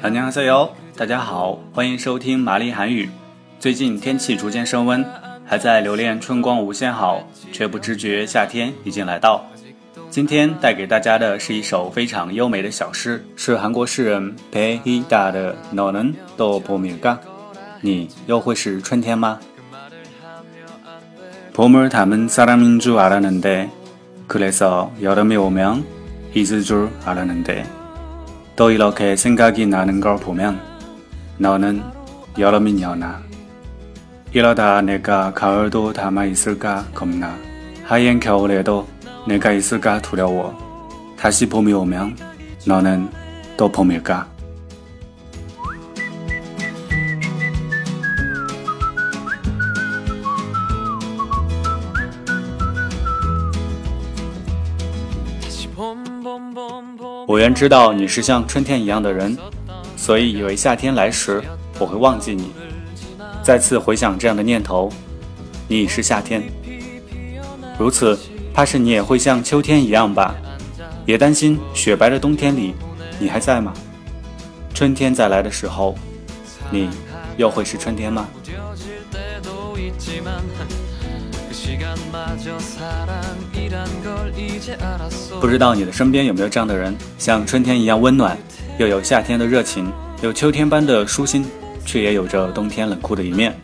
韩江和小友，大家好，欢迎收听玛丽韩语。最近天气逐渐升温，还在留恋春光无限好，却不知觉夏天已经来到。今天带给大家的是一首非常优美的小诗，是韩国诗人裴熙达的《Non Do Bomirga》，你又会是春天吗？Bomir 他们杀人民族阿。 그래서 여름이 오면 잊을 줄 알았는데 또 이렇게 생각이 나는 걸 보면 너는 여름이냐나이러다 내가 가을도닮아있을까 겁나 하얀 겨울에도 내가 있을까 두려워 다시 봄이 오면 너는 또 봄일까 我原知道你是像春天一样的人，所以以为夏天来时我会忘记你。再次回想这样的念头，你已是夏天。如此，怕是你也会像秋天一样吧？也担心雪白的冬天里，你还在吗？春天再来的时候，你又会是春天吗？不知道你的身边有没有这样的人，像春天一样温暖，又有夏天的热情，有秋天般的舒心，却也有着冬天冷酷的一面。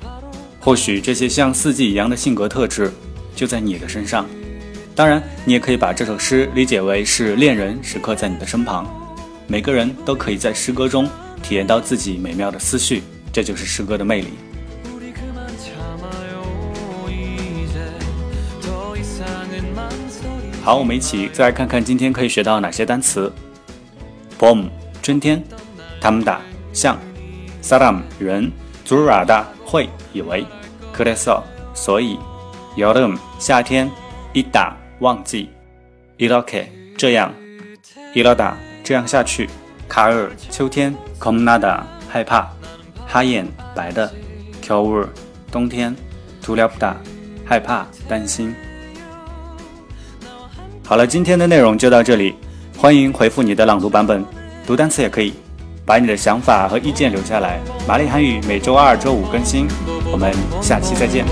或许这些像四季一样的性格特质就在你的身上。当然，你也可以把这首诗理解为是恋人时刻在你的身旁。每个人都可以在诗歌中体验到自己美妙的思绪，这就是诗歌的魅力。好，我们一起再来看看今天可以学到哪些单词。봄春天，tamda 像，saram 人，zurada 会以为，kreso 所以，yolum 夏天，ida 忘记，iroke 这样，iroda 这样下去，kar 秋天，komnada 害怕，hayen 白的，kyur 冬天，tulyapda 害怕担心。好了，今天的内容就到这里，欢迎回复你的朗读版本，读单词也可以，把你的想法和意见留下来。玛丽韩语每周二、周五更新，我们下期再见。